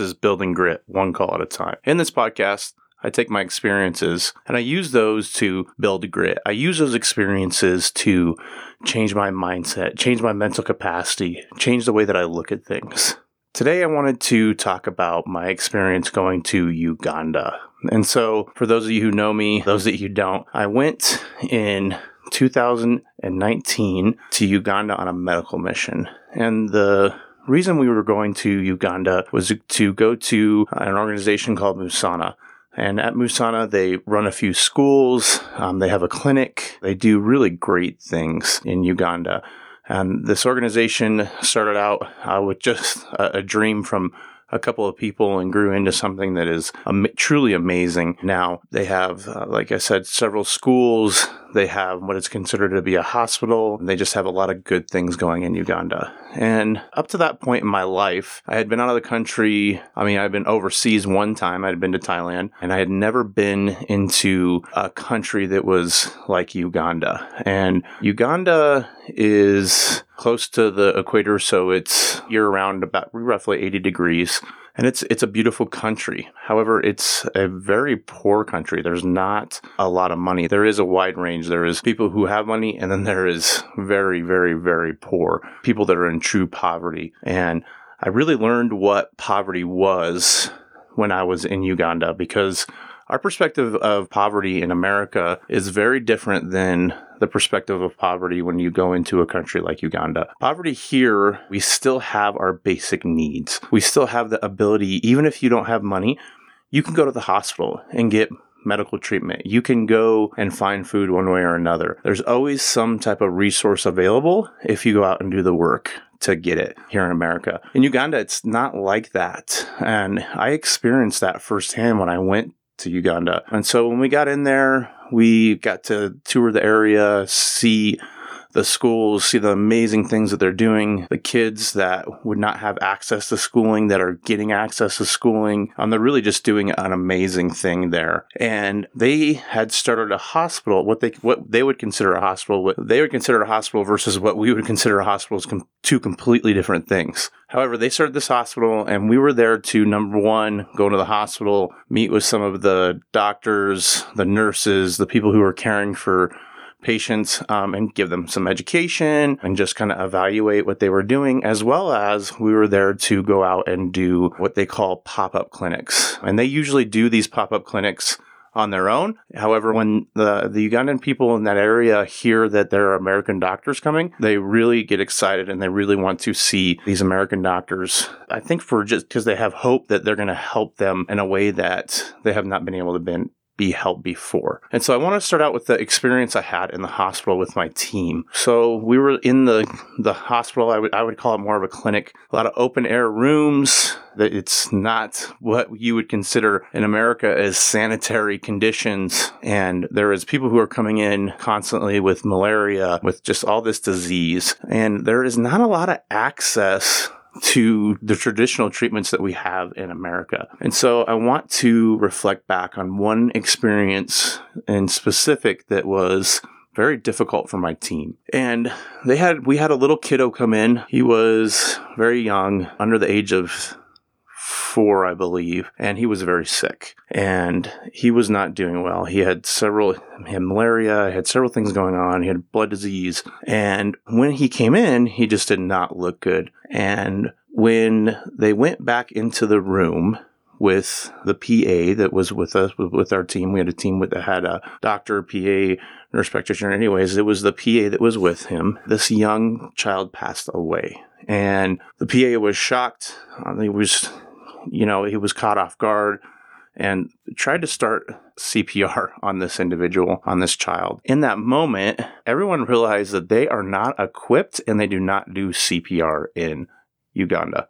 Is Building Grit, one call at a time. In this podcast, I take my experiences and I use those to build grit. I use those experiences to change my mindset, change my mental capacity, change the way that I look at things. Today, I wanted to talk about my experience going to Uganda. And so, for those of you who know me, those that you don't, I went in 2019 to Uganda on a medical mission. And the reason we were going to Uganda was to go to an organization called Musana. And at Musana, they run a few schools, um, they have a clinic, they do really great things in Uganda. And this organization started out uh, with just a, a dream from a couple of people and grew into something that is am- truly amazing. Now they have, uh, like I said, several schools. They have what is considered to be a hospital. They just have a lot of good things going in Uganda. And up to that point in my life, I had been out of the country. I mean, I'd been overseas one time. I'd been to Thailand, and I had never been into a country that was like Uganda. And Uganda is close to the equator, so it's year round about roughly 80 degrees. And it's it's a beautiful country. However, it's a very poor country. There's not a lot of money. There is a wide range. There is people who have money, and then there is very, very, very poor people that are in true poverty. And I really learned what poverty was when I was in Uganda because our perspective of poverty in America is very different than the perspective of poverty when you go into a country like Uganda. Poverty here, we still have our basic needs. We still have the ability, even if you don't have money, you can go to the hospital and get medical treatment. You can go and find food one way or another. There's always some type of resource available if you go out and do the work to get it here in America. In Uganda, it's not like that. And I experienced that firsthand when I went to Uganda. And so when we got in there, we got to tour the area, see the schools, see the amazing things that they're doing, the kids that would not have access to schooling that are getting access to schooling. Um, they're really just doing an amazing thing there. And they had started a hospital, what they what they would consider a hospital, what they would consider a hospital versus what we would consider a hospital is com- two completely different things. However, they started this hospital and we were there to number one, go to the hospital, meet with some of the doctors, the nurses, the people who are caring for patients um, and give them some education and just kind of evaluate what they were doing, as well as we were there to go out and do what they call pop up clinics. And they usually do these pop up clinics on their own. However, when the, the Ugandan people in that area hear that there are American doctors coming, they really get excited and they really want to see these American doctors. I think for just because they have hope that they're going to help them in a way that they have not been able to been be helped before. And so I want to start out with the experience I had in the hospital with my team. So we were in the the hospital, I would I would call it more of a clinic, a lot of open air rooms. That it's not what you would consider in America as sanitary conditions. And there is people who are coming in constantly with malaria, with just all this disease. And there is not a lot of access to the traditional treatments that we have in America. And so I want to reflect back on one experience in specific that was very difficult for my team. And they had we had a little kiddo come in. He was very young, under the age of four, I believe, and he was very sick and he was not doing well. He had several, he had malaria, had several things going on. He had blood disease. And when he came in, he just did not look good. And when they went back into the room, with the PA that was with us with our team. We had a team that had a doctor, PA, nurse practitioner. Anyways, it was the PA that was with him. This young child passed away, and the PA was shocked. He was you know, he was caught off guard and tried to start CPR on this individual, on this child. In that moment, everyone realized that they are not equipped and they do not do CPR in Uganda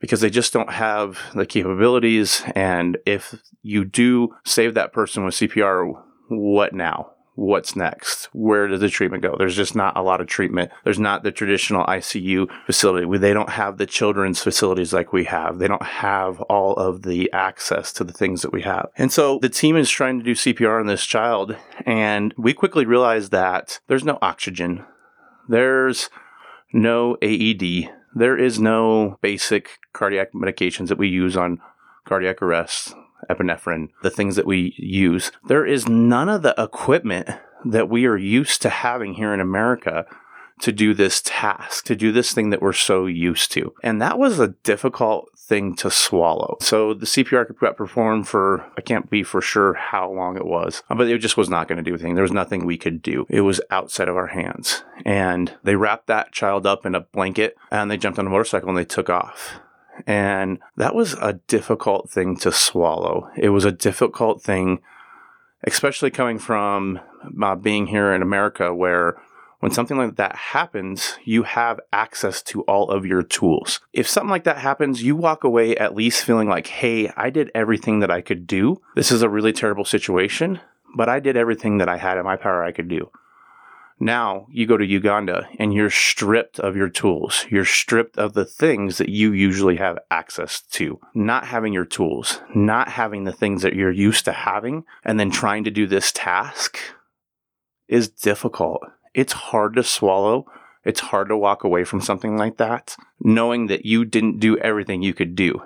because they just don't have the capabilities. And if you do save that person with CPR, what now? What's next? Where does the treatment go? There's just not a lot of treatment. There's not the traditional ICU facility. They don't have the children's facilities like we have. They don't have all of the access to the things that we have. And so the team is trying to do CPR on this child. And we quickly realized that there's no oxygen. There's no AED. There is no basic cardiac medications that we use on cardiac arrest, epinephrine, the things that we use. There is none of the equipment that we are used to having here in America to do this task, to do this thing that we're so used to. And that was a difficult thing to swallow. So the CPR got performed for, I can't be for sure how long it was, but it just was not going to do anything. There was nothing we could do. It was outside of our hands. And they wrapped that child up in a blanket and they jumped on a motorcycle and they took off. And that was a difficult thing to swallow. It was a difficult thing, especially coming from uh, being here in America where when something like that happens, you have access to all of your tools. If something like that happens, you walk away at least feeling like, hey, I did everything that I could do. This is a really terrible situation, but I did everything that I had in my power I could do. Now you go to Uganda and you're stripped of your tools. You're stripped of the things that you usually have access to. Not having your tools, not having the things that you're used to having, and then trying to do this task is difficult it's hard to swallow. It's hard to walk away from something like that, knowing that you didn't do everything you could do.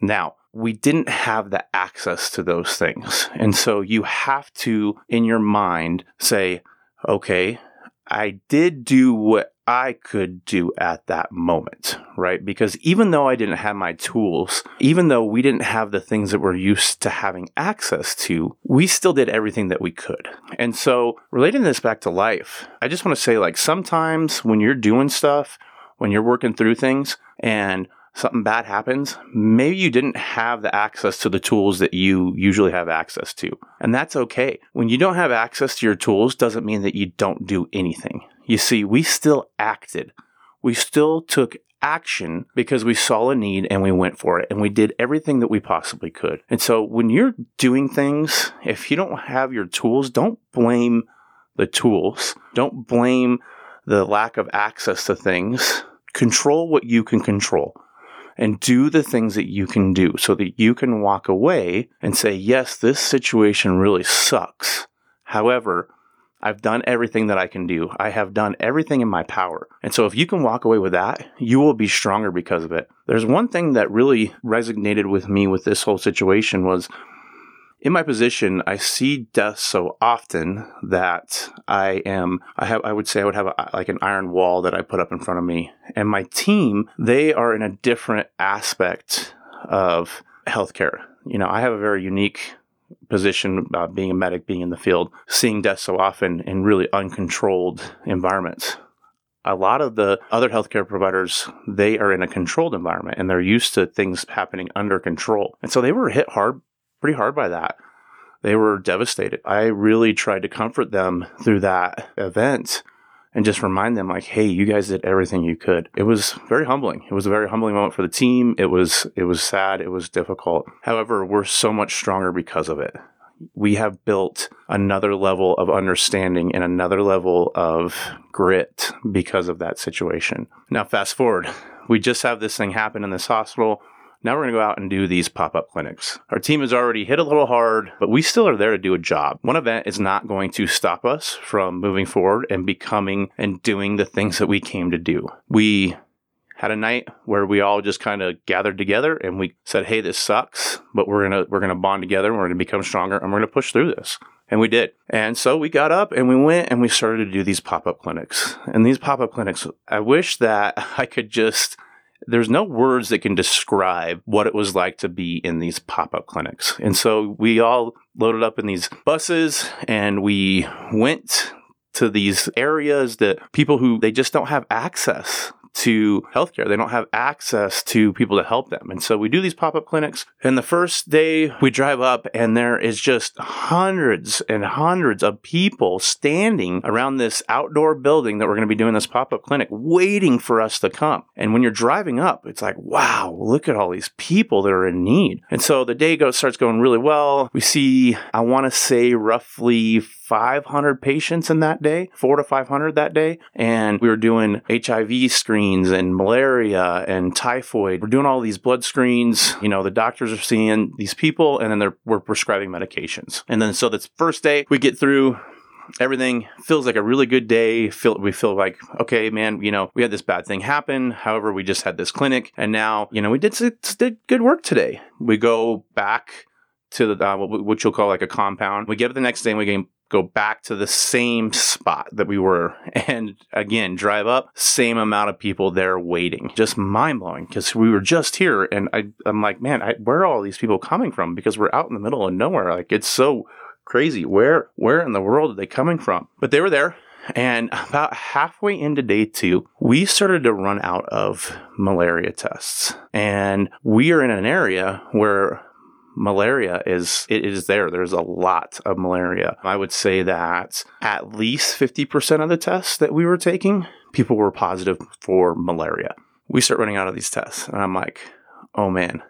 Now, we didn't have the access to those things. And so you have to, in your mind, say, okay, I did do what I could do at that moment, right? Because even though I didn't have my tools, even though we didn't have the things that we're used to having access to, we still did everything that we could. And so, relating this back to life, I just want to say like sometimes when you're doing stuff, when you're working through things and something bad happens, maybe you didn't have the access to the tools that you usually have access to. And that's okay. When you don't have access to your tools doesn't mean that you don't do anything. You see, we still acted. We still took action because we saw a need and we went for it and we did everything that we possibly could. And so when you're doing things, if you don't have your tools, don't blame the tools. Don't blame the lack of access to things. Control what you can control and do the things that you can do so that you can walk away and say, yes, this situation really sucks. However, I've done everything that I can do. I have done everything in my power. And so if you can walk away with that, you will be stronger because of it. There's one thing that really resonated with me with this whole situation was in my position, I see death so often that I am, I have, I would say I would have a, like an iron wall that I put up in front of me. And my team, they are in a different aspect of healthcare. You know, I have a very unique position, uh, being a medic, being in the field, seeing death so often in really uncontrolled environments. A lot of the other healthcare providers, they are in a controlled environment and they're used to things happening under control. And so they were hit hard, pretty hard by that. They were devastated. I really tried to comfort them through that event and just remind them like hey you guys did everything you could. It was very humbling. It was a very humbling moment for the team. It was it was sad. It was difficult. However we're so much stronger because of it. We have built another level of understanding and another level of grit because of that situation. Now fast forward. We just have this thing happen in this hospital now we're going to go out and do these pop up clinics. Our team has already hit a little hard, but we still are there to do a job. One event is not going to stop us from moving forward and becoming and doing the things that we came to do. We had a night where we all just kind of gathered together and we said, "Hey, this sucks, but we're going to we're going to bond together and we're going to become stronger and we're going to push through this." And we did. And so we got up and we went and we started to do these pop up clinics. And these pop up clinics, I wish that I could just there's no words that can describe what it was like to be in these pop up clinics. And so we all loaded up in these buses and we went to these areas that people who they just don't have access to healthcare. They don't have access to people to help them. And so we do these pop up clinics. And the first day we drive up, and there is just hundreds and hundreds of people standing around this outdoor building that we're going to be doing this pop up clinic, waiting for us to come. And when you're driving up, it's like, wow, look at all these people that are in need. And so the day goes, starts going really well. We see, I want to say, roughly 500 patients in that day, four to 500 that day. And we were doing HIV screens and malaria and typhoid. We're doing all these blood screens. You know, the doctors are seeing these people and then they're, we're prescribing medications. And then so this first day we get through everything feels like a really good day. Feel we feel like okay, man. You know, we had this bad thing happen. However, we just had this clinic, and now you know we did did good work today. We go back to the uh, what you'll call like a compound. We get up the next day and we go back to the same spot that we were and again drive up same amount of people there waiting. Just mind-blowing because we were just here and I, i'm like man I, where are all these people coming from? Because we're out in the middle of nowhere. Like it's so crazy. Where where in the world are they coming from? But they were there and about halfway into day two, we started to run out of malaria tests. And we are in an area where malaria is it is there. There's a lot of malaria. I would say that at least 50% of the tests that we were taking, people were positive for malaria. We start running out of these tests and I'm like, "Oh man,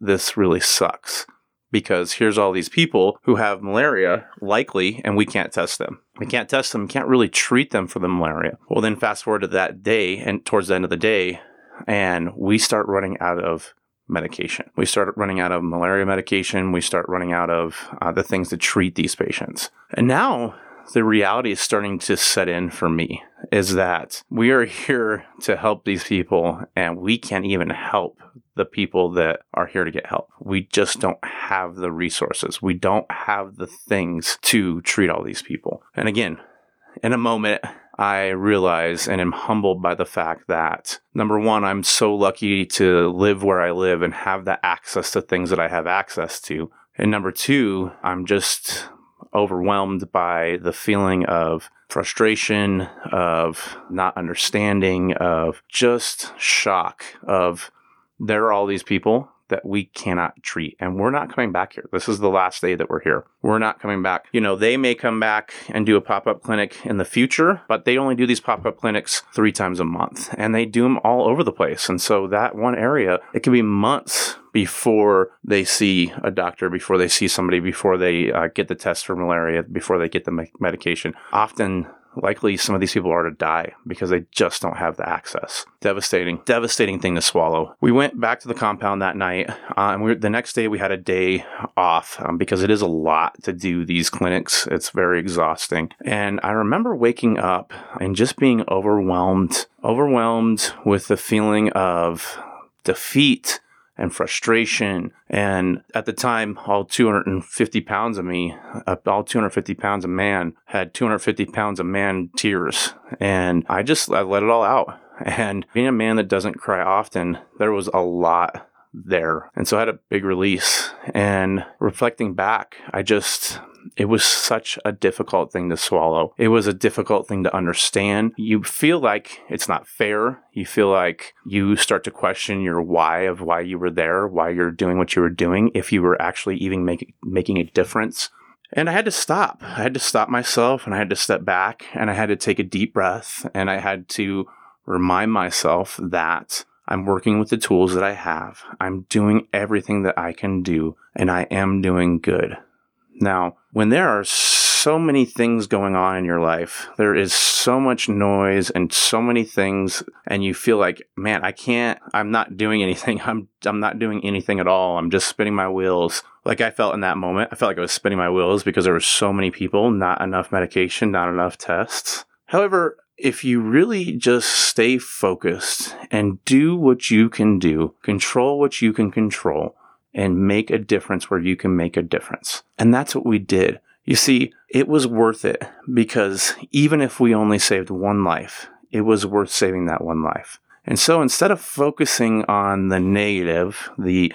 this really sucks." Because here's all these people who have malaria, likely, and we can't test them. We can't test them, can't really treat them for the malaria. Well, then fast forward to that day, and towards the end of the day, and we start running out of medication. We start running out of malaria medication. We start running out of uh, the things to treat these patients. And now the reality is starting to set in for me is that we are here to help these people and we can't even help the people that are here to get help. We just don't have the resources. We don't have the things to treat all these people. And again, in a moment, I realize and am humbled by the fact that number one, I'm so lucky to live where I live and have the access to things that I have access to. And number two, I'm just overwhelmed by the feeling of frustration, of not understanding, of just shock of there are all these people that we cannot treat. And we're not coming back here. This is the last day that we're here. We're not coming back. You know, they may come back and do a pop up clinic in the future, but they only do these pop up clinics three times a month and they do them all over the place. And so that one area, it can be months before they see a doctor, before they see somebody, before they uh, get the test for malaria, before they get the me- medication. Often likely some of these people are to die because they just don't have the access. Devastating, devastating thing to swallow. We went back to the compound that night, uh, and we, the next day we had a day off um, because it is a lot to do these clinics. It's very exhausting. And I remember waking up and just being overwhelmed, overwhelmed with the feeling of defeat and frustration. And at the time, all 250 pounds of me, uh, all 250 pounds of man, had 250 pounds of man tears. And I just I let it all out. And being a man that doesn't cry often, there was a lot there. And so I had a big release. And reflecting back, I just, it was such a difficult thing to swallow. It was a difficult thing to understand. You feel like it's not fair. You feel like you start to question your why of why you were there, why you're doing what you were doing, if you were actually even make, making a difference. And I had to stop. I had to stop myself and I had to step back and I had to take a deep breath and I had to remind myself that I'm working with the tools that I have. I'm doing everything that I can do and I am doing good. Now, when there are so many things going on in your life, there is so much noise and so many things and you feel like, man, I can't I'm not doing anything. I'm I'm not doing anything at all. I'm just spinning my wheels. Like I felt in that moment. I felt like I was spinning my wheels because there were so many people, not enough medication, not enough tests. However, if you really just stay focused and do what you can do, control what you can control, and make a difference where you can make a difference. And that's what we did. You see, it was worth it because even if we only saved one life, it was worth saving that one life. And so instead of focusing on the negative, the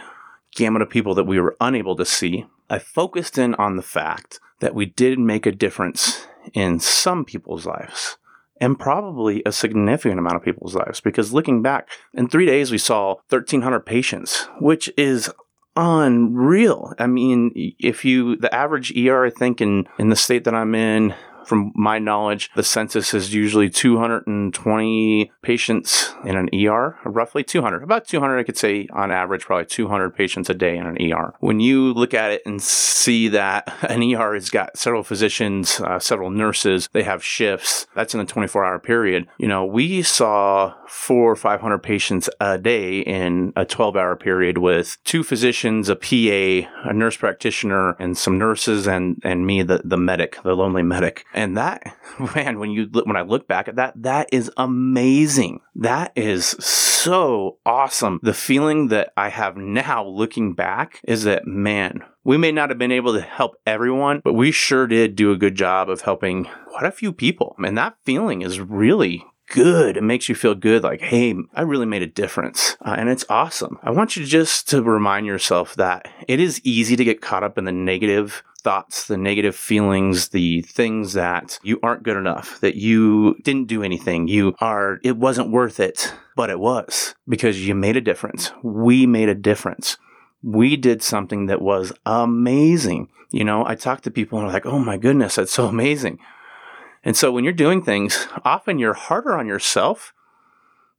gamut of people that we were unable to see, I focused in on the fact that we did make a difference in some people's lives and probably a significant amount of people's lives because looking back in three days we saw 1300 patients which is unreal. I mean, if you the average ER, I think in in the state that I'm in, from my knowledge, the census is usually 220 patients in an ER, roughly 200, about 200, I could say on average, probably 200 patients a day in an ER. When you look at it and see that an ER has got several physicians, uh, several nurses, they have shifts, that's in a 24 hour period. You know, we saw four or 500 patients a day in a 12 hour period with two physicians, a PA, a nurse practitioner, and some nurses, and, and me, the, the medic, the lonely medic. That, man, when you when I look back at that, that is amazing. That is so awesome. The feeling that I have now looking back is that, man, we may not have been able to help everyone, but we sure did do a good job of helping quite a few people. And that feeling is really good. It makes you feel good, like, hey, I really made a difference. Uh, and it's awesome. I want you just to remind yourself that it is easy to get caught up in the negative thoughts, the negative feelings, the things that you aren't good enough, that you didn't do anything, you are, it wasn't worth it, but it was because you made a difference. We made a difference. We did something that was amazing. You know, I talk to people and they're like, oh my goodness, that's so amazing. And so when you're doing things, often you're harder on yourself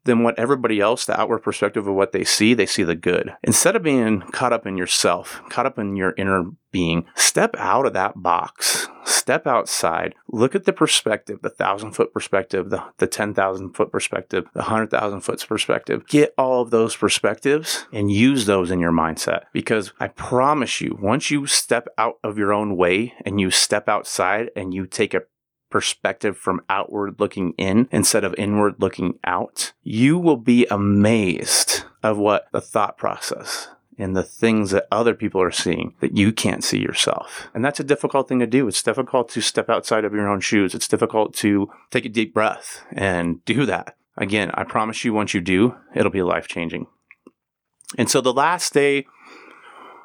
than what everybody else, the outward perspective of what they see, they see the good. Instead of being caught up in yourself, caught up in your inner being, step out of that box, step outside, look at the perspective, the thousand foot perspective, the, the 10,000 foot perspective, the 100,000 foot perspective. Get all of those perspectives and use those in your mindset because I promise you, once you step out of your own way and you step outside and you take a perspective from outward looking in instead of inward looking out, you will be amazed of what the thought process and the things that other people are seeing that you can't see yourself. And that's a difficult thing to do. It's difficult to step outside of your own shoes. It's difficult to take a deep breath and do that. Again, I promise you, once you do, it'll be life changing. And so the last day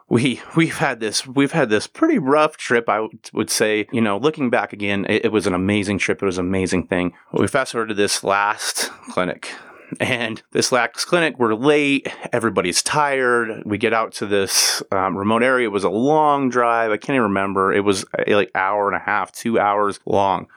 we we've had this we've had this pretty rough trip. I would say, you know, looking back again, it, it was an amazing trip. It was an amazing thing. we fast forward to this last clinic, and this last clinic, we're late. Everybody's tired. We get out to this um, remote area. It was a long drive. I can't even remember. It was uh, like hour and a half, two hours long.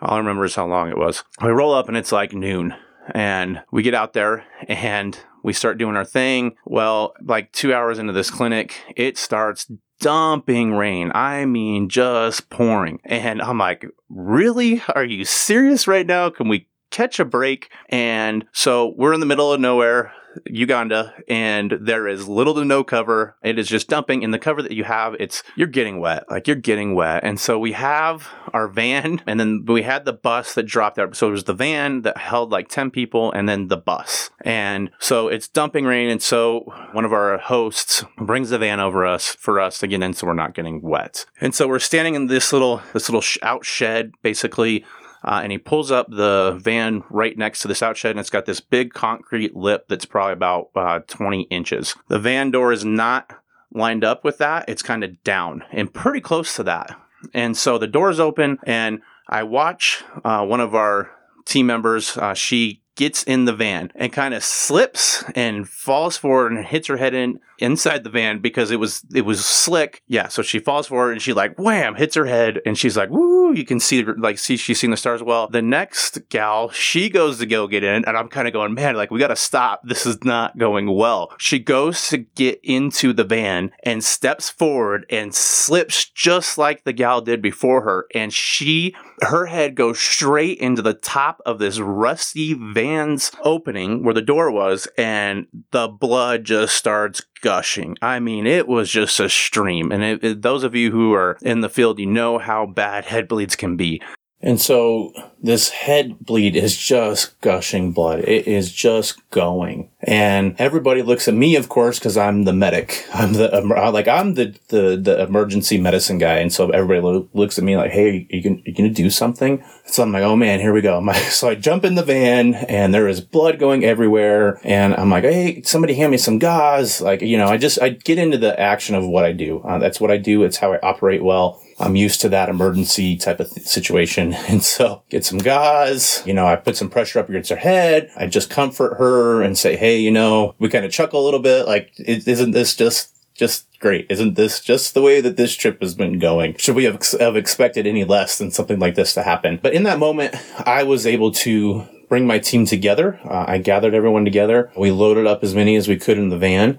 All I remember is how long it was. We roll up and it's like noon, and we get out there and we start doing our thing. Well, like two hours into this clinic, it starts dumping rain. I mean, just pouring. And I'm like, really? Are you serious right now? Can we catch a break? And so we're in the middle of nowhere. Uganda, and there is little to no cover. It is just dumping. In the cover that you have, it's you're getting wet, like you're getting wet. And so we have our van, and then we had the bus that dropped out. So it was the van that held like ten people, and then the bus. And so it's dumping rain, and so one of our hosts brings the van over us for us to get in, so we're not getting wet. And so we're standing in this little this little out shed, basically uh, and he pulls up the van right next to this outshed, and it's got this big concrete lip that's probably about uh, 20 inches. The van door is not lined up with that, it's kind of down and pretty close to that. And so the door's open, and I watch uh, one of our team members. Uh, she gets in the van and kind of slips and falls forward and hits her head in inside the van because it was it was slick. Yeah, so she falls forward and she like wham hits her head and she's like woo. You can see like see she's seeing the stars well. The next gal she goes to go get in and I'm kind of going man like we got to stop. This is not going well. She goes to get into the van and steps forward and slips just like the gal did before her and she her head goes straight into the top of this rusty van's opening where the door was and the blood just starts gushing. I mean, it was just a stream. And it, it, those of you who are in the field, you know how bad head bleeds can be. And so this head bleed is just gushing blood. It is just going. And everybody looks at me, of course, because I'm the medic. I'm the, like, I'm the, the, the emergency medicine guy. And so everybody lo- looks at me like, Hey, you, you gonna do something? So I'm like, Oh man, here we go. So I jump in the van and there is blood going everywhere. And I'm like, Hey, somebody hand me some gauze. Like, you know, I just, I get into the action of what I do. Uh, that's what I do. It's how I operate well. I'm used to that emergency type of th- situation. And so get some gauze, you know, I put some pressure up against her head. I just comfort her and say, Hey, you know, we kind of chuckle a little bit. Like, isn't this just, just great? Isn't this just the way that this trip has been going? Should we have, ex- have expected any less than something like this to happen? But in that moment, I was able to bring my team together. Uh, I gathered everyone together. We loaded up as many as we could in the van.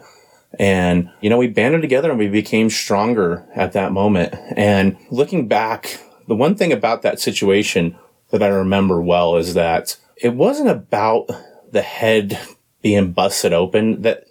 And, you know, we banded together and we became stronger at that moment. And looking back, the one thing about that situation that I remember well is that it wasn't about the head being busted open that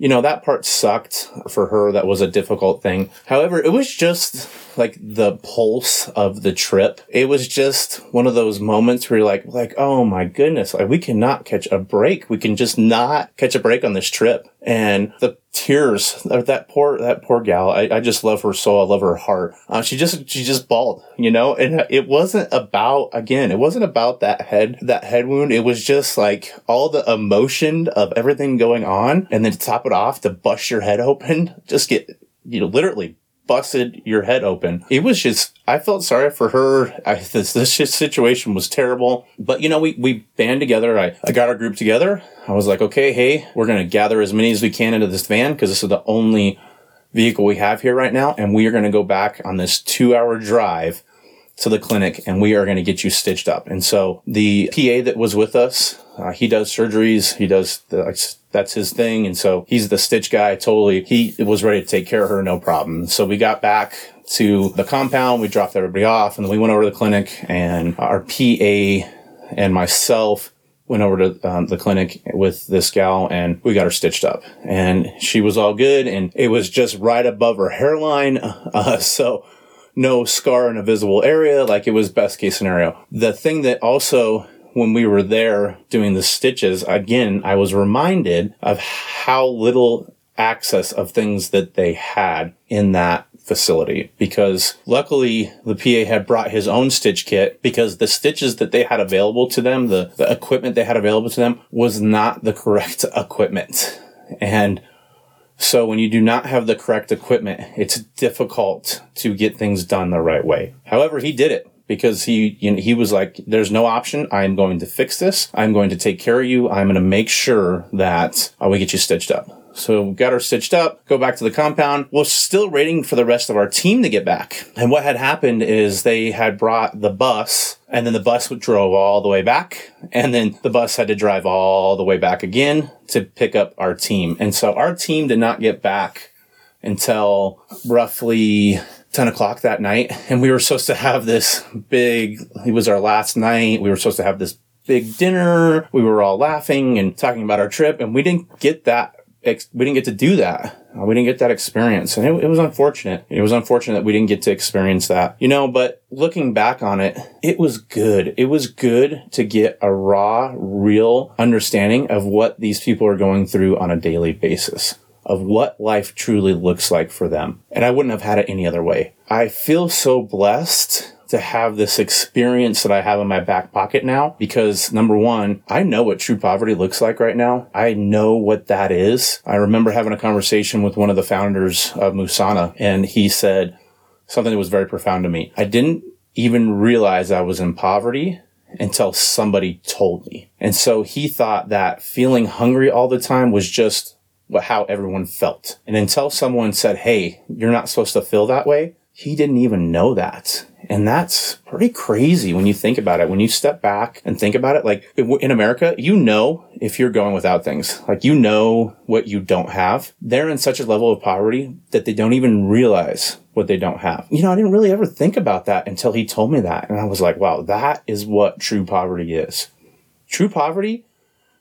you know, that part sucked for her. That was a difficult thing. However, it was just like the pulse of the trip. It was just one of those moments where you're like, like, oh my goodness, like we cannot catch a break. We can just not catch a break on this trip. And the tears of that poor that poor gal I, I just love her soul i love her heart. Uh, she just she just bawled you know? And it wasn't about again it wasn't about that head that head wound. It was just like all the emotion of everything going on and then to top it off to bust your head open just get you know literally busted your head open. It was just, I felt sorry for her. I, this, this situation was terrible. But, you know, we, we band together. I, I got our group together. I was like, okay, hey, we're going to gather as many as we can into this van because this is the only vehicle we have here right now. And we are going to go back on this two hour drive to the clinic and we are going to get you stitched up. And so the PA that was with us, uh, he does surgeries. He does the, that's his thing. And so he's the stitch guy. Totally. He was ready to take care of her. No problem. So we got back to the compound. We dropped everybody off and we went over to the clinic and our PA and myself went over to um, the clinic with this gal and we got her stitched up and she was all good and it was just right above her hairline. Uh, so no scar in a visible area, like it was best case scenario. The thing that also when we were there doing the stitches, again, I was reminded of how little access of things that they had in that facility because luckily the PA had brought his own stitch kit because the stitches that they had available to them, the, the equipment they had available to them was not the correct equipment. And so when you do not have the correct equipment, it's difficult to get things done the right way. However, he did it because he you know, he was like, "There's no option. I'm going to fix this. I'm going to take care of you. I'm going to make sure that uh, we get you stitched up." So we got her stitched up, go back to the compound. We're still waiting for the rest of our team to get back. And what had happened is they had brought the bus and then the bus drove all the way back. And then the bus had to drive all the way back again to pick up our team. And so our team did not get back until roughly 10 o'clock that night. And we were supposed to have this big, it was our last night. We were supposed to have this big dinner. We were all laughing and talking about our trip. And we didn't get that we didn't get to do that. Uh, we didn't get that experience. And it, it was unfortunate. It was unfortunate that we didn't get to experience that, you know, but looking back on it, it was good. It was good to get a raw, real understanding of what these people are going through on a daily basis of what life truly looks like for them. And I wouldn't have had it any other way. I feel so blessed to have this experience that I have in my back pocket now because number one, I know what true poverty looks like right now. I know what that is. I remember having a conversation with one of the founders of Musana and he said something that was very profound to me. I didn't even realize I was in poverty until somebody told me. And so he thought that feeling hungry all the time was just how everyone felt. And until someone said, Hey, you're not supposed to feel that way, he didn't even know that. And that's pretty crazy when you think about it. When you step back and think about it, like in America, you know if you're going without things. Like you know what you don't have. They're in such a level of poverty that they don't even realize what they don't have. You know, I didn't really ever think about that until he told me that. And I was like, wow, that is what true poverty is. True poverty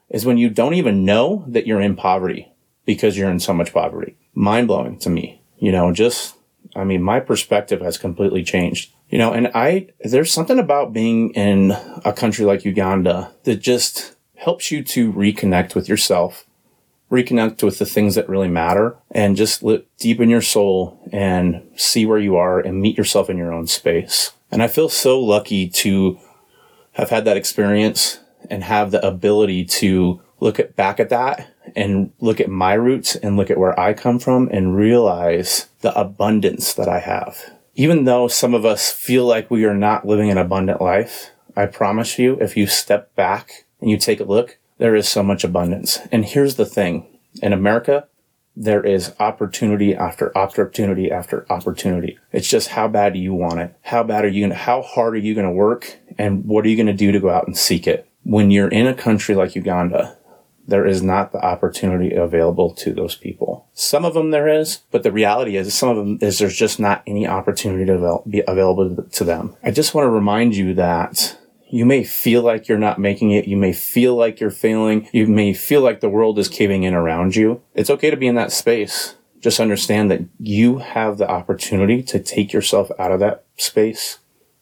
is when you don't even know that you're in poverty because you're in so much poverty. Mind blowing to me. You know, just, I mean, my perspective has completely changed. You know, and I, there's something about being in a country like Uganda that just helps you to reconnect with yourself, reconnect with the things that really matter, and just look deep in your soul and see where you are and meet yourself in your own space. And I feel so lucky to have had that experience and have the ability to look at back at that and look at my roots and look at where I come from and realize the abundance that I have even though some of us feel like we are not living an abundant life, I promise you, if you step back and you take a look, there is so much abundance. And here's the thing. In America, there is opportunity after opportunity after opportunity. It's just how bad do you want it? How bad are you going to, how hard are you going to work? And what are you going to do to go out and seek it? When you're in a country like Uganda, there is not the opportunity available to those people. Some of them there is, but the reality is some of them is there's just not any opportunity to be available to them. I just want to remind you that You may feel like you're not making it. You may feel like you're failing. You may feel like the world is caving in around you. It's okay to be in that space. Just understand that you have the opportunity to take yourself out of that space.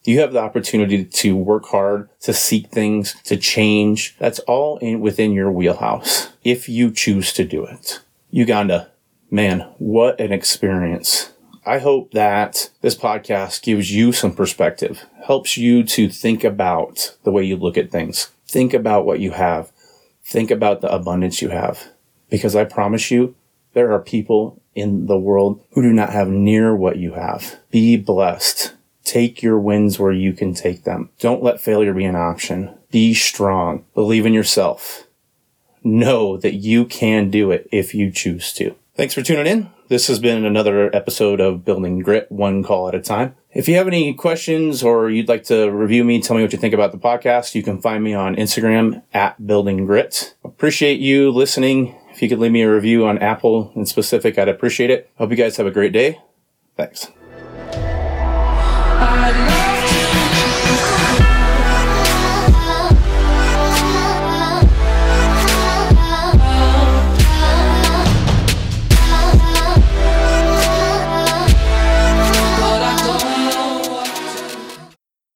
You have the opportunity to work hard, to seek things, to change. That's all in within your wheelhouse if you choose to do it. Uganda, man, what an experience. I hope that this podcast gives you some perspective, helps you to think about the way you look at things. Think about what you have. Think about the abundance you have. Because I promise you, there are people in the world who do not have near what you have. Be blessed. Take your wins where you can take them. Don't let failure be an option. Be strong. Believe in yourself. Know that you can do it if you choose to. Thanks for tuning in. This has been another episode of Building Grit, one call at a time. If you have any questions or you'd like to review me, tell me what you think about the podcast, you can find me on Instagram at Building Grit. Appreciate you listening. If you could leave me a review on Apple in specific, I'd appreciate it. Hope you guys have a great day. Thanks.